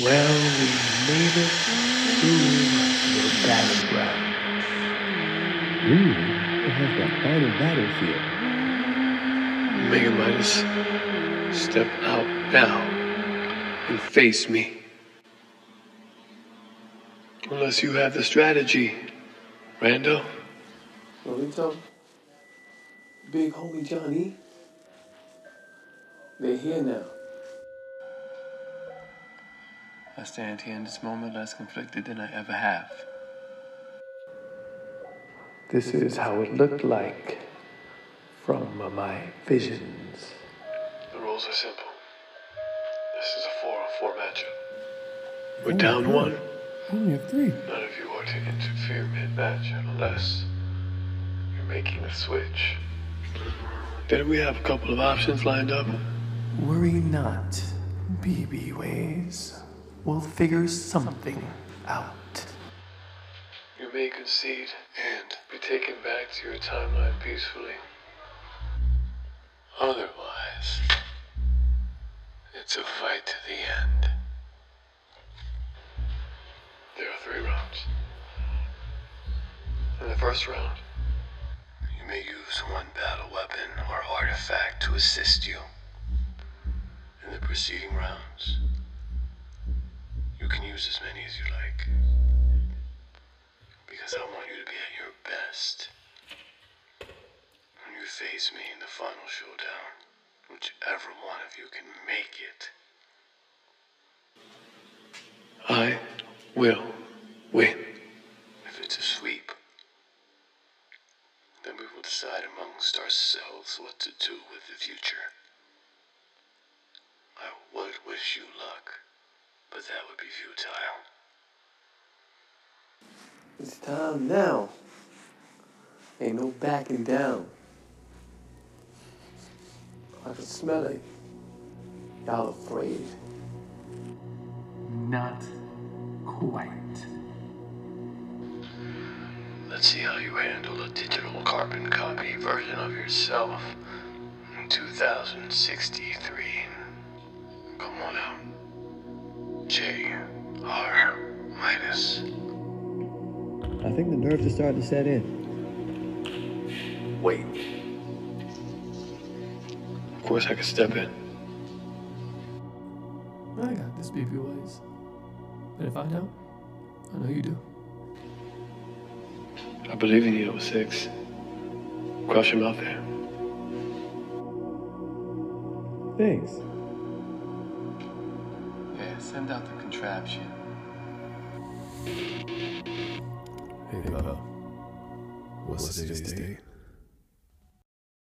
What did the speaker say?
Well, we made it through the battleground. Ooh, it has that final battlefield. Mega Midas, step out now and face me. Unless you have the strategy, Rando. Lolito, big homie Johnny, they're here now. I stand here in this moment less conflicted than I ever have. This is how it looked like from my visions. The rules are simple. This is a 4 on 4 matchup. We're down one. I only have three. None of you are to interfere mid match unless you're making a switch. Then we have a couple of options lined up. Worry not, BB Ways. We'll figure something out. You may concede and be taken back to your timeline peacefully. Otherwise, it's a fight to the end. There are three rounds. In the first round, you may use one battle weapon or artifact to assist you. In the preceding rounds, can use as many as you like. Because I want you to be at your best. When you face me in the final showdown, whichever one of you can make it, I will win. If it's a sweep, then we will decide amongst ourselves what to do with the future. I would wish you luck, but that would be futile. It's time now. Ain't no backing down. I can smell it. Y'all afraid. Not quite. Let's see how you handle a digital carbon copy version of yourself in 2063. J R Midas. I think the nerves are starting to set in. Wait. Of course, I could step in. I got this, BB Ways. But if I don't, I know you do. I believe in you, 06. Crush him out there. Thanks. Yeah, send out the contraption. Hey, Bob. What's today's date?